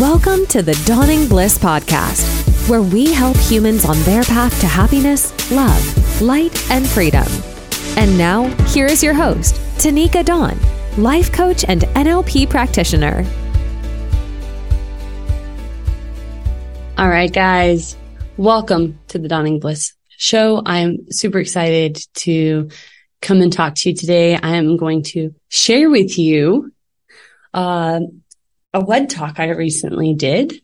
Welcome to the Dawning Bliss Podcast, where we help humans on their path to happiness, love, light, and freedom. And now, here is your host, Tanika Dawn, life coach and NLP practitioner. All right, guys, welcome to the Dawning Bliss show. I'm super excited to come and talk to you today. I am going to share with you uh, a WED talk I recently did.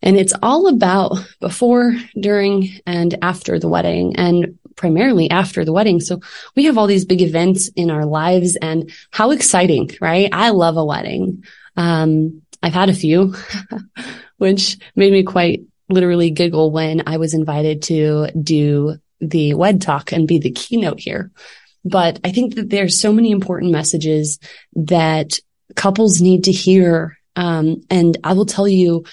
And it's all about before, during, and after the wedding and primarily after the wedding. So we have all these big events in our lives and how exciting, right? I love a wedding. Um, I've had a few, which made me quite literally giggle when I was invited to do the WED talk and be the keynote here. But I think that there's so many important messages that couples need to hear. Um, and I will tell you,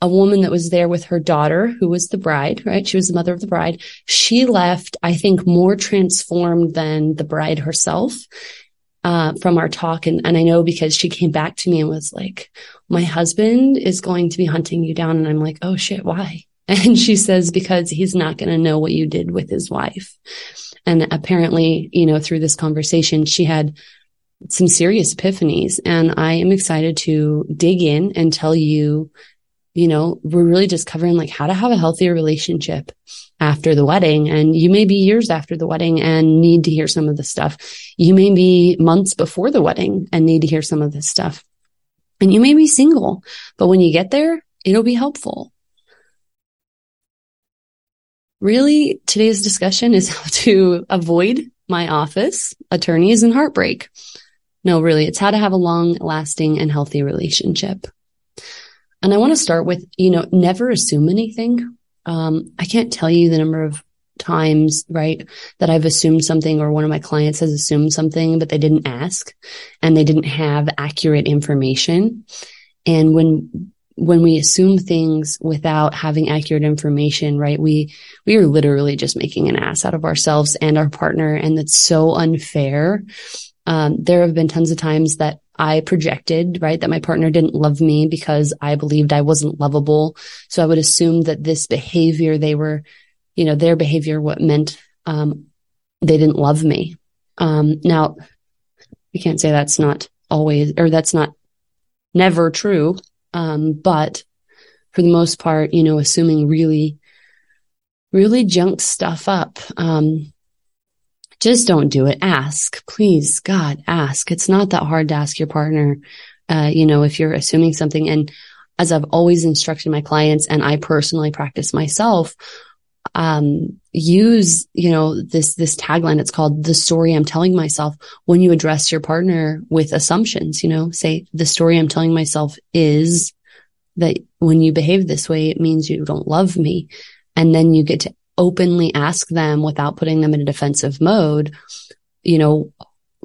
a woman that was there with her daughter, who was the bride, right? She was the mother of the bride. She left, I think, more transformed than the bride herself. Uh, from our talk. And, and I know because she came back to me and was like, my husband is going to be hunting you down. And I'm like, oh shit, why? And she says, because he's not going to know what you did with his wife. And apparently, you know, through this conversation, she had some serious epiphanies and I am excited to dig in and tell you, you know, we're really just covering like how to have a healthier relationship after the wedding. And you may be years after the wedding and need to hear some of this stuff. You may be months before the wedding and need to hear some of this stuff. And you may be single, but when you get there, it'll be helpful. Really, today's discussion is how to avoid my office, attorneys and heartbreak. No, really, it's how to have a long lasting and healthy relationship. And I want to start with, you know, never assume anything. Um, I can't tell you the number of times, right, that I've assumed something or one of my clients has assumed something, but they didn't ask and they didn't have accurate information. And when, when we assume things without having accurate information, right, we, we are literally just making an ass out of ourselves and our partner. And that's so unfair. Um, there have been tons of times that I projected, right, that my partner didn't love me because I believed I wasn't lovable. So I would assume that this behavior, they were, you know, their behavior, what meant, um, they didn't love me. Um, now we can't say that's not always, or that's not never true. Um, but for the most part, you know, assuming really, really junk stuff up. Um, just don't do it. Ask, please, God, ask. It's not that hard to ask your partner. Uh, you know, if you're assuming something and as I've always instructed my clients and I personally practice myself, um, use, you know, this, this tagline. It's called the story I'm telling myself when you address your partner with assumptions, you know, say the story I'm telling myself is that when you behave this way, it means you don't love me. And then you get to openly ask them without putting them in a defensive mode, you know,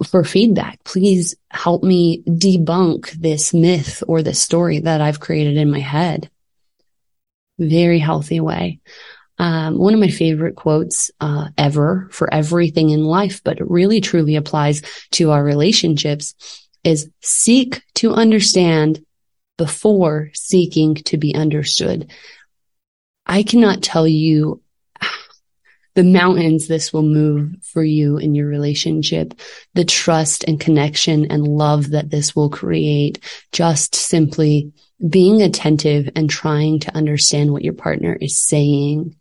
for feedback. Please help me debunk this myth or this story that I've created in my head. Very healthy way. Um, one of my favorite quotes uh, ever for everything in life, but it really truly applies to our relationships is seek to understand before seeking to be understood. I cannot tell you the mountains this will move for you in your relationship, the trust and connection and love that this will create, just simply being attentive and trying to understand what your partner is saying.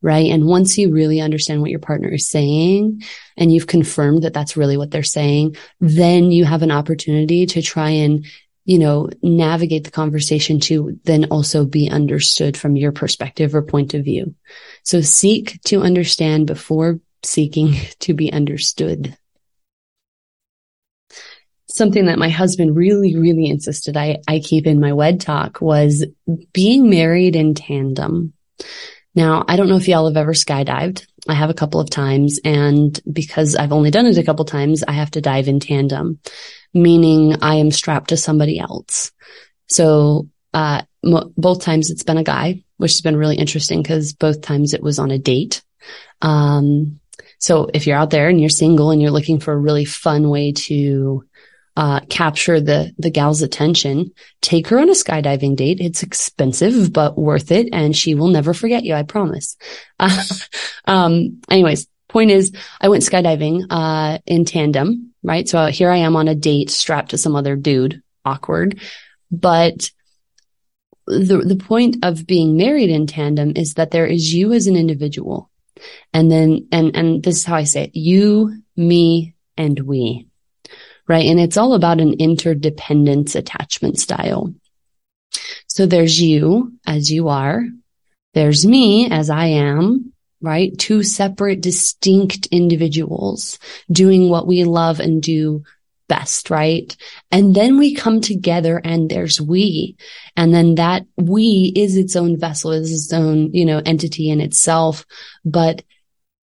Right. And once you really understand what your partner is saying and you've confirmed that that's really what they're saying, then you have an opportunity to try and you know, navigate the conversation to then also be understood from your perspective or point of view. So seek to understand before seeking to be understood. Something that my husband really, really insisted I, I keep in my WED talk was being married in tandem. Now, I don't know if y'all have ever skydived. I have a couple of times and because I've only done it a couple times, I have to dive in tandem meaning I am strapped to somebody else. So, uh, both times it's been a guy, which has been really interesting because both times it was on a date. Um, so if you're out there and you're single and you're looking for a really fun way to, uh, capture the, the gal's attention, take her on a skydiving date. It's expensive, but worth it. And she will never forget you. I promise. Uh, um, anyways, point is I went skydiving, uh, in tandem, right? So here I am on a date strapped to some other dude. Awkward. But the, the point of being married in tandem is that there is you as an individual. And then, and, and this is how I say it, you, me, and we right? And it's all about an interdependence attachment style. So there's you as you are. There's me as I am, right? Two separate, distinct individuals doing what we love and do best, right? And then we come together and there's we. And then that we is its own vessel, is its own, you know, entity in itself. But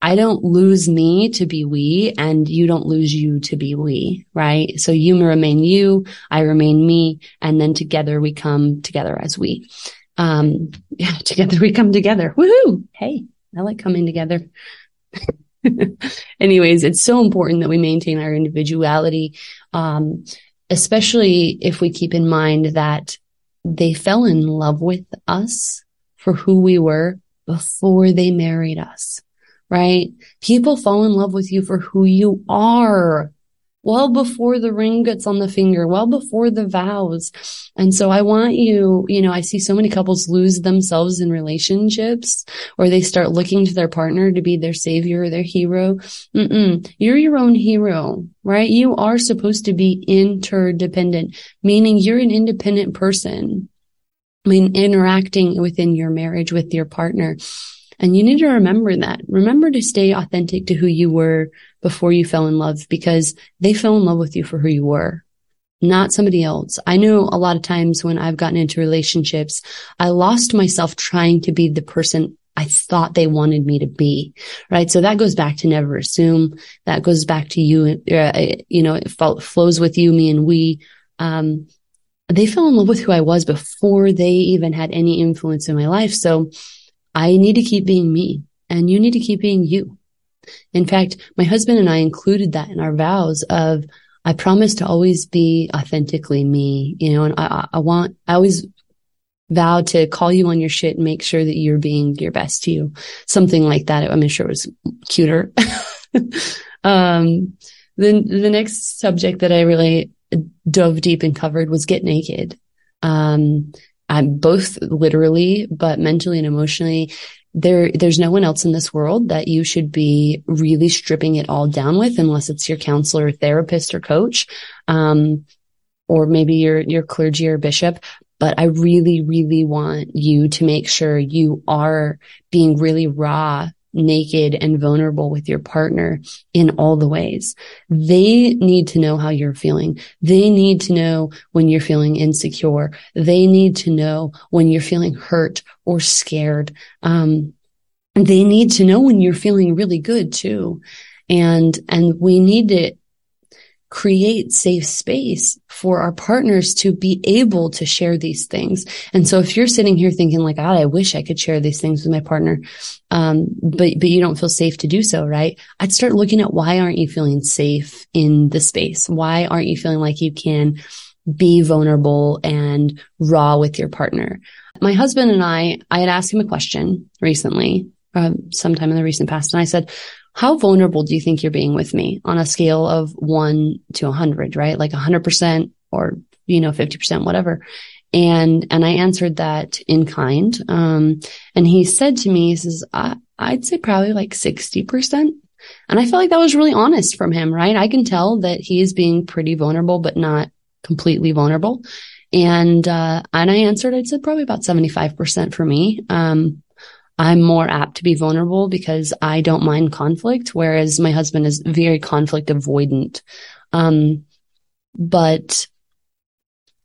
I don't lose me to be we and you don't lose you to be we, right? So you remain you, I remain me, and then together we come together as we. Um, yeah, together we come together. Woohoo! Hey, I like coming together. Anyways, it's so important that we maintain our individuality, um, especially if we keep in mind that they fell in love with us for who we were before they married us right? People fall in love with you for who you are well before the ring gets on the finger, well before the vows. And so I want you, you know, I see so many couples lose themselves in relationships or they start looking to their partner to be their savior or their hero. Mm-mm. You're your own hero, right? You are supposed to be interdependent, meaning you're an independent person. I mean, interacting within your marriage with your partner. And you need to remember that. Remember to stay authentic to who you were before you fell in love because they fell in love with you for who you were, not somebody else. I know a lot of times when I've gotten into relationships, I lost myself trying to be the person I thought they wanted me to be, right? So that goes back to never assume. That goes back to you, uh, you know, it flows with you, me and we. Um, they fell in love with who I was before they even had any influence in my life. So I need to keep being me and you need to keep being you. In fact, my husband and I included that in our vows of, I promise to always be authentically me, you know, and I, I want, I always vow to call you on your shit and make sure that you're being your best you. Something like that. I'm sure it was cuter. um, then the next subject that I really dove deep and covered was get naked. Um, I'm both literally, but mentally and emotionally. There, there's no one else in this world that you should be really stripping it all down with, unless it's your counselor, therapist, or coach, um, or maybe your your clergy or bishop. But I really, really want you to make sure you are being really raw naked and vulnerable with your partner in all the ways. They need to know how you're feeling. They need to know when you're feeling insecure. They need to know when you're feeling hurt or scared. Um, they need to know when you're feeling really good too. And, and we need to create safe space for our partners to be able to share these things. And so if you're sitting here thinking like, God, I wish I could share these things with my partner. Um, but, but you don't feel safe to do so, right? I'd start looking at why aren't you feeling safe in the space? Why aren't you feeling like you can be vulnerable and raw with your partner? My husband and I, I had asked him a question recently, uh, sometime in the recent past, and I said, how vulnerable do you think you're being with me on a scale of one to a hundred, right? Like a hundred percent or, you know, 50%, whatever. And, and I answered that in kind. Um, and he said to me, he says, I, I'd say probably like 60%. And I felt like that was really honest from him, right? I can tell that he is being pretty vulnerable, but not completely vulnerable. And, uh, and I answered, I'd said probably about 75% for me. Um, I'm more apt to be vulnerable because I don't mind conflict, whereas my husband is very conflict avoidant. Um, but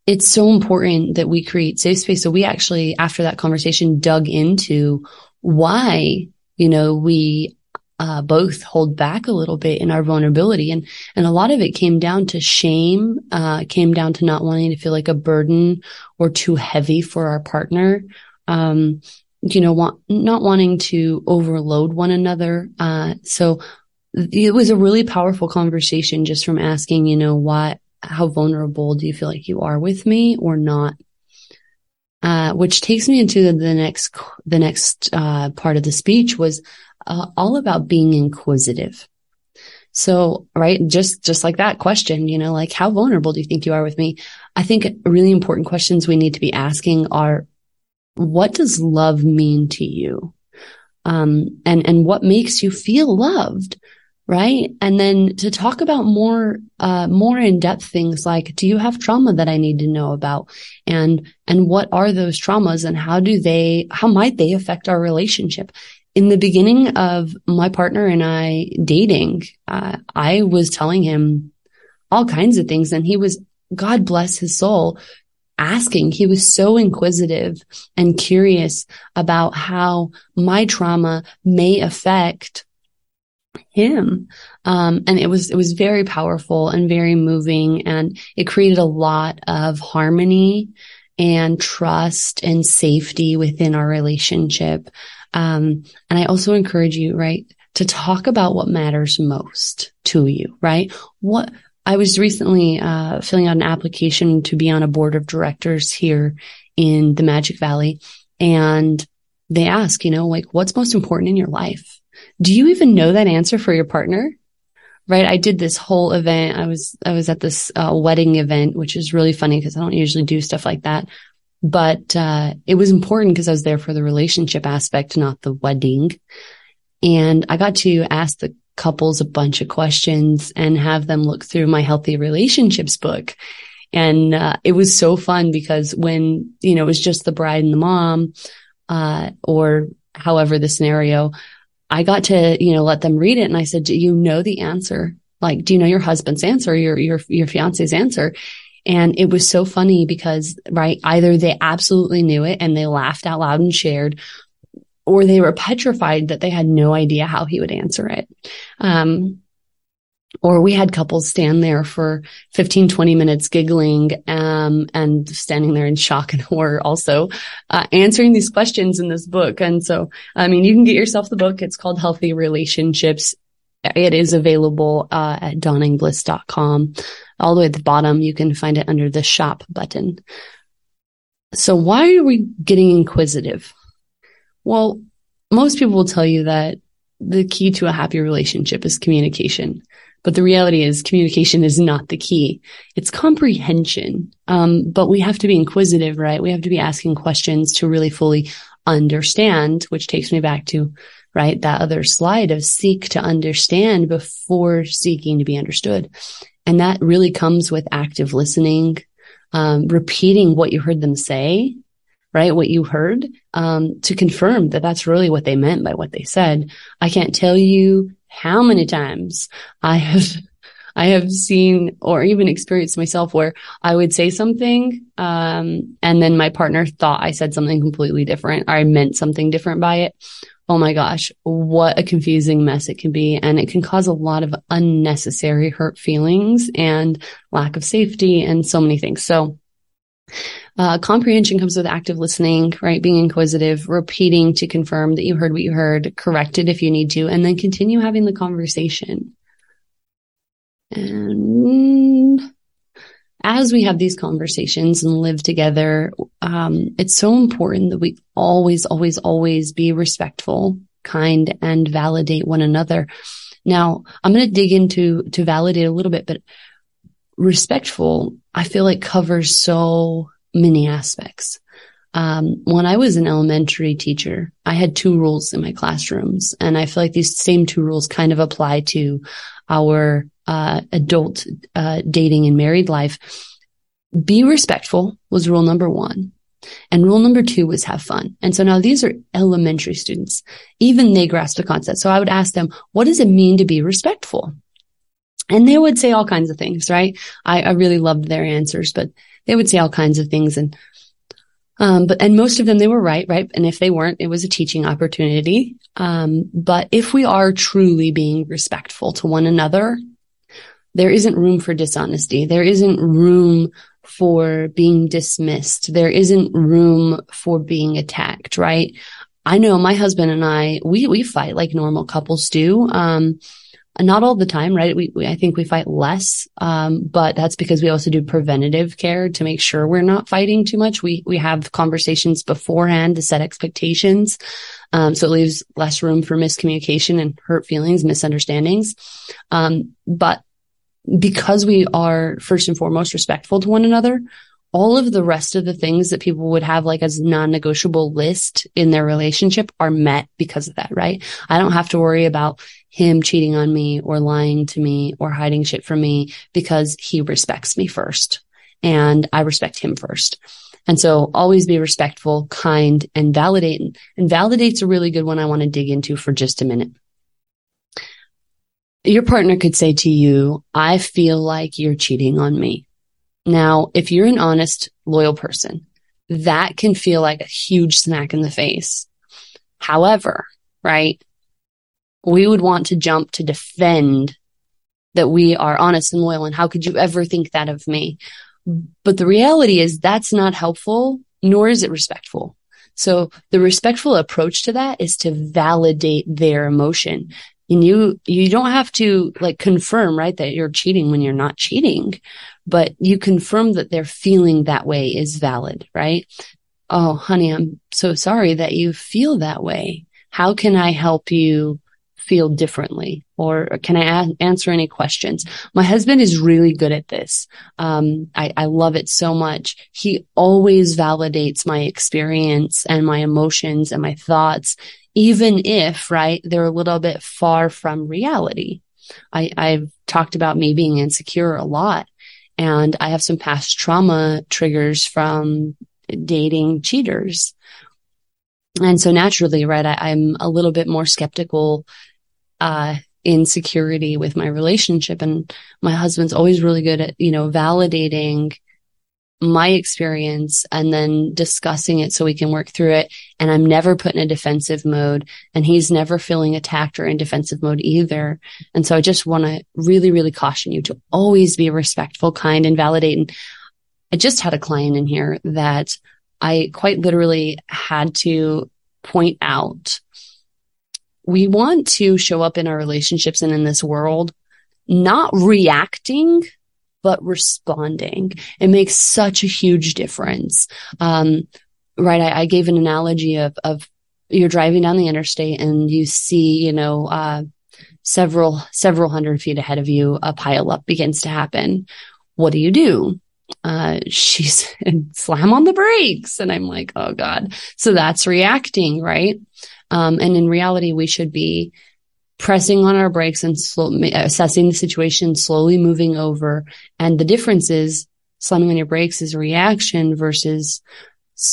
it's so important that we create safe space. So we actually, after that conversation, dug into why, you know, we uh, both hold back a little bit in our vulnerability. And, and a lot of it came down to shame, uh, came down to not wanting to feel like a burden or too heavy for our partner. Um, you know, want, not wanting to overload one another. Uh, so it was a really powerful conversation just from asking, you know, what, how vulnerable do you feel like you are with me or not? Uh, which takes me into the, the next, the next, uh, part of the speech was, uh, all about being inquisitive. So, right, just, just like that question, you know, like how vulnerable do you think you are with me? I think really important questions we need to be asking are, what does love mean to you? Um, and, and what makes you feel loved? Right. And then to talk about more, uh, more in depth things like, do you have trauma that I need to know about? And, and what are those traumas and how do they, how might they affect our relationship? in the beginning of my partner and I dating, uh, I was telling him all kinds of things and he was, God bless his soul, asking. He was so inquisitive and curious about how my trauma may affect him. Um, and it was, it was very powerful and very moving and it created a lot of harmony and trust and safety within our relationship. Um, and I also encourage you, right, to talk about what matters most to you, right? What I was recently uh, filling out an application to be on a board of directors here in the Magic Valley, and they ask, you know, like, what's most important in your life? Do you even know that answer for your partner? Right. I did this whole event. I was, I was at this uh, wedding event, which is really funny because I don't usually do stuff like that but uh, it was important because I was there for the relationship aspect, not the wedding. And I got to ask the couples a bunch of questions and have them look through my healthy relationships book. And uh, it was so fun because when, you know, it was just the bride and the mom, uh, or however the scenario, I got to, you know, let them read it. And I said, do you know the answer? Like, do you know your husband's answer, your, your, your fiance's answer? And it was so funny because, right, either they absolutely knew it and they laughed out loud and shared, or they were petrified that they had no idea how he would answer it. Um, or we had couples stand there for 15, 20 minutes giggling, um, and standing there in shock and horror also, uh, answering these questions in this book. And so, I mean, you can get yourself the book. It's called Healthy Relationships. It is available, uh, at dawningbliss.com all the way at the bottom. You can find it under the shop button. So why are we getting inquisitive? Well, most people will tell you that the key to a happy relationship is communication. But the reality is communication is not the key. It's comprehension. Um, but we have to be inquisitive, right? We have to be asking questions to really fully understand, which takes me back to, right, that other slide of seek to understand before seeking to be understood. And that really comes with active listening, um, repeating what you heard them say, right? What you heard, um, to confirm that that's really what they meant by what they said. I can't tell you how many times I have, I have seen or even experienced myself where I would say something, um, and then my partner thought I said something completely different or I meant something different by it oh my gosh, what a confusing mess it can be. And it can cause a lot of unnecessary hurt feelings and lack of safety and so many things. So, uh, comprehension comes with active listening, right? Being inquisitive, repeating to confirm that you heard what you heard, correct it if you need to, and then continue having the conversation. And as we have these conversations and live together, um, it's so important that we always, always, always be respectful, kind, and validate one another. Now, I'm going to dig into to validate a little bit, but respectful, I feel like covers so many aspects. Um, when I was an elementary teacher, I had two rules in my classrooms, and I feel like these same two rules kind of apply to our uh, adult uh, dating and married life. Be respectful was rule number one. And rule number two was have fun. And so now these are elementary students. Even they grasp the concept. So I would ask them, what does it mean to be respectful? And they would say all kinds of things, right? I, I really loved their answers, but they would say all kinds of things. And, um, but, and most of them, they were right, right? And if they weren't, it was a teaching opportunity. Um, but if we are truly being respectful to one another, there isn't room for dishonesty. There isn't room for being dismissed. There isn't room for being attacked, right? I know my husband and I, we, we fight like normal couples do. Um, not all the time, right? We, we I think we fight less, um, but that's because we also do preventative care to make sure we're not fighting too much. We we have conversations beforehand to set expectations, um, so it leaves less room for miscommunication and hurt feelings, misunderstandings. Um, but because we are first and foremost respectful to one another, all of the rest of the things that people would have like as non-negotiable list in their relationship are met because of that, right? I don't have to worry about him cheating on me or lying to me or hiding shit from me because he respects me first and I respect him first. And so always be respectful, kind and validate. And validate's a really good one I want to dig into for just a minute. Your partner could say to you, I feel like you're cheating on me. Now, if you're an honest, loyal person, that can feel like a huge smack in the face. However, right? We would want to jump to defend that we are honest and loyal. And how could you ever think that of me? But the reality is that's not helpful, nor is it respectful. So the respectful approach to that is to validate their emotion. And you, you don't have to like confirm, right, that you're cheating when you're not cheating, but you confirm that their feeling that way is valid, right? Oh, honey, I'm so sorry that you feel that way. How can I help you feel differently? Or can I a- answer any questions? My husband is really good at this. Um, I, I love it so much. He always validates my experience and my emotions and my thoughts, even if, right, they're a little bit far from reality. I, I've talked about me being insecure a lot and I have some past trauma triggers from dating cheaters. And so naturally, right, I, am a little bit more skeptical, uh, insecurity with my relationship. And my husband's always really good at, you know, validating my experience and then discussing it so we can work through it. And I'm never put in a defensive mode and he's never feeling attacked or in defensive mode either. And so I just want to really, really caution you to always be respectful, kind and validate. And I just had a client in here that I quite literally had to point out. We want to show up in our relationships and in this world, not reacting but responding. It makes such a huge difference. Um, right. I, I, gave an analogy of, of you're driving down the interstate and you see, you know, uh, several, several hundred feet ahead of you, a pile up begins to happen. What do you do? Uh, she's slam on the brakes. And I'm like, oh God. So that's reacting, right? Um, and in reality, we should be pressing on our brakes and slow, assessing the situation, slowly moving over. And the difference is slamming on your brakes is a reaction versus,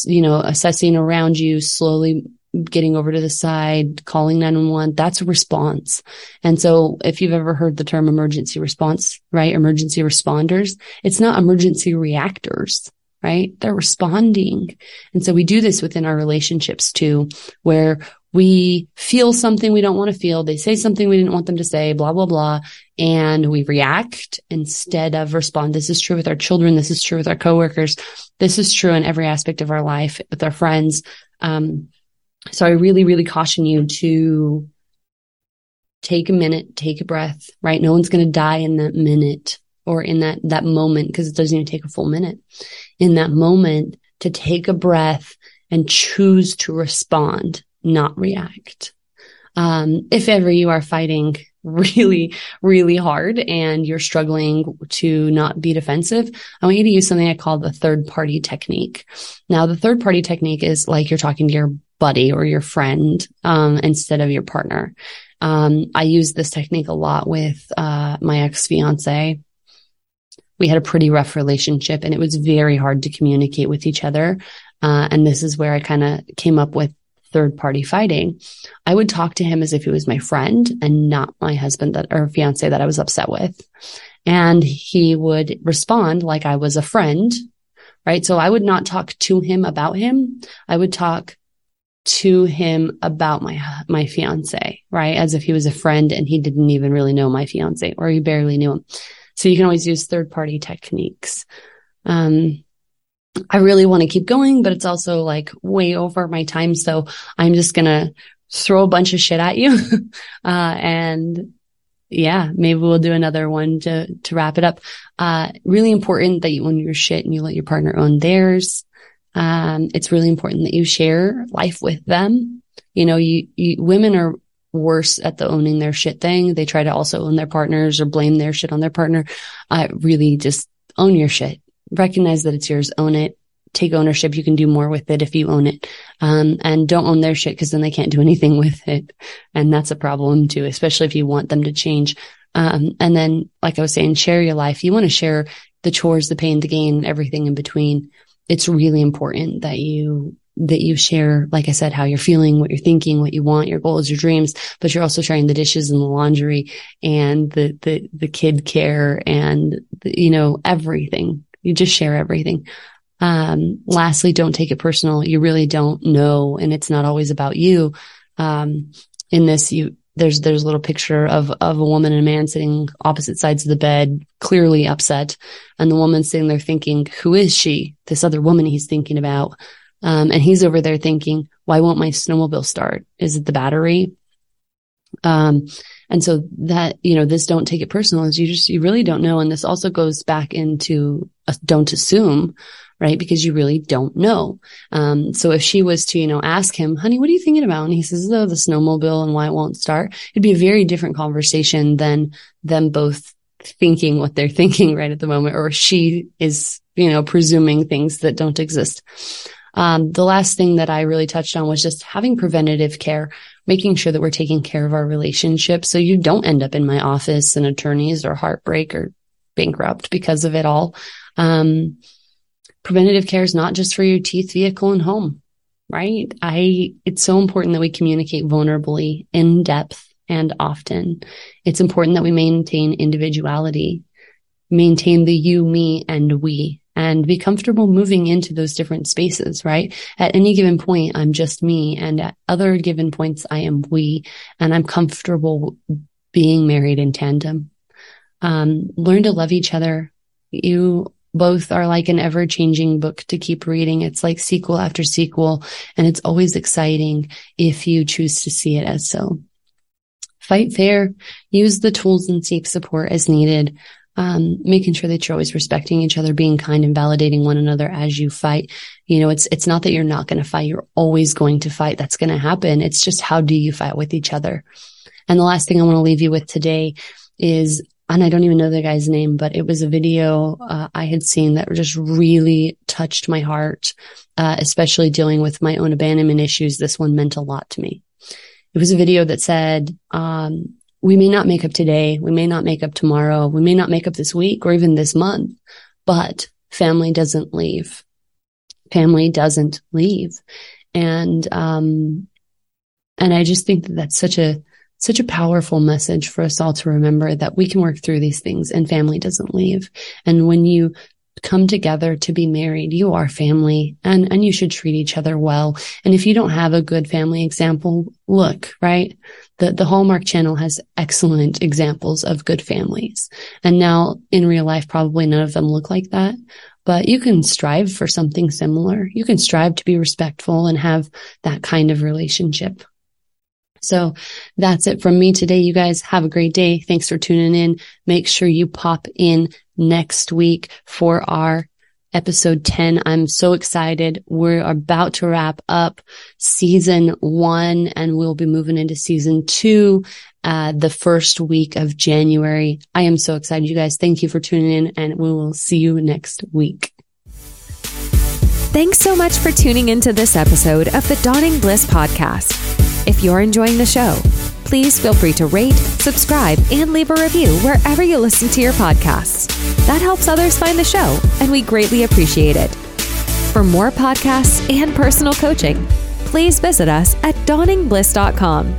you know, assessing around you, slowly getting over to the side, calling 911. That's a response. And so if you've ever heard the term emergency response, right? Emergency responders, it's not emergency reactors right? They're responding. And so we do this within our relationships too, where we feel something we don't want to feel. They say something we didn't want them to say, blah, blah, blah. And we react instead of respond. This is true with our children. This is true with our coworkers. This is true in every aspect of our life with our friends. Um, so I really, really caution you to take a minute, take a breath, right? No one's going to die in that minute or in that, that moment because it doesn't even take a full minute. In that moment to take a breath and choose to respond not react. Um, if ever you are fighting really, really hard and you're struggling to not be defensive, I want you to use something I call the third party technique. Now, the third party technique is like you're talking to your buddy or your friend, um, instead of your partner. Um, I use this technique a lot with, uh, my ex fiance. We had a pretty rough relationship and it was very hard to communicate with each other. Uh, and this is where I kind of came up with third party fighting, I would talk to him as if he was my friend and not my husband that or fiance that I was upset with. And he would respond like I was a friend, right? So I would not talk to him about him. I would talk to him about my, my fiance, right? As if he was a friend and he didn't even really know my fiance or he barely knew him. So you can always use third party techniques. Um, I really want to keep going, but it's also like way over my time. So I'm just going to throw a bunch of shit at you. uh, and yeah, maybe we'll do another one to, to wrap it up. Uh, really important that you own your shit and you let your partner own theirs. Um, it's really important that you share life with them. You know, you, you, women are worse at the owning their shit thing. They try to also own their partners or blame their shit on their partner. Uh, really just own your shit. Recognize that it's yours. Own it. Take ownership. You can do more with it if you own it. Um, and don't own their shit because then they can't do anything with it. And that's a problem too, especially if you want them to change. Um, and then, like I was saying, share your life. You want to share the chores, the pain, the gain, everything in between. It's really important that you that you share, like I said, how you're feeling, what you're thinking, what you want, your goals, your dreams, but you're also sharing the dishes and the laundry and the, the, the kid care and, the, you know, everything. You just share everything. Um, lastly, don't take it personal. You really don't know. And it's not always about you. Um, in this, you, there's, there's a little picture of, of a woman and a man sitting opposite sides of the bed, clearly upset. And the woman sitting there thinking, who is she? This other woman he's thinking about. Um, and he's over there thinking, why won't my snowmobile start? Is it the battery? Um, and so that, you know, this don't take it personal is you just, you really don't know. And this also goes back into a, don't assume, right? Because you really don't know. Um, so if she was to, you know, ask him, honey, what are you thinking about? And he says, oh, the snowmobile and why it won't start. It'd be a very different conversation than them both thinking what they're thinking right at the moment, or she is, you know, presuming things that don't exist. Um, the last thing that I really touched on was just having preventative care, making sure that we're taking care of our relationship. So you don't end up in my office and attorneys or heartbreak or bankrupt because of it all. Um, preventative care is not just for your teeth, vehicle and home, right? I, it's so important that we communicate vulnerably in depth and often. It's important that we maintain individuality, maintain the you, me and we and be comfortable moving into those different spaces, right? At any given point, I'm just me. And at other given points, I am we and I'm comfortable being married in tandem. Um, learn to love each other. You both are like an ever changing book to keep reading. It's like sequel after sequel and it's always exciting if you choose to see it as so. Fight fair. Use the tools and seek support as needed um, making sure that you're always respecting each other, being kind and validating one another as you fight. You know, it's, it's not that you're not going to fight. You're always going to fight. That's going to happen. It's just how do you fight with each other? And the last thing I want to leave you with today is, and I don't even know the guy's name, but it was a video uh, I had seen that just really touched my heart, uh, especially dealing with my own abandonment issues. This one meant a lot to me. It was a video that said, um, we may not make up today. We may not make up tomorrow. We may not make up this week or even this month, but family doesn't leave. Family doesn't leave. And, um, and I just think that that's such a, such a powerful message for us all to remember that we can work through these things and family doesn't leave. And when you come together to be married. You are family and, and you should treat each other well. And if you don't have a good family example, look, right? The, the Hallmark channel has excellent examples of good families. And now in real life, probably none of them look like that, but you can strive for something similar. You can strive to be respectful and have that kind of relationship. So that's it from me today. You guys have a great day. Thanks for tuning in. Make sure you pop in next week for our episode 10. I'm so excited. We're about to wrap up season one and we'll be moving into season two, uh, the first week of January. I am so excited. You guys, thank you for tuning in and we will see you next week. Thanks so much for tuning into this episode of the Dawning Bliss podcast. If you're enjoying the show, please feel free to rate, subscribe, and leave a review wherever you listen to your podcasts. That helps others find the show, and we greatly appreciate it. For more podcasts and personal coaching, please visit us at dawningbliss.com.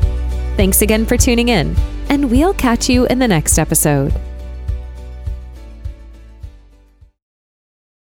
Thanks again for tuning in, and we'll catch you in the next episode.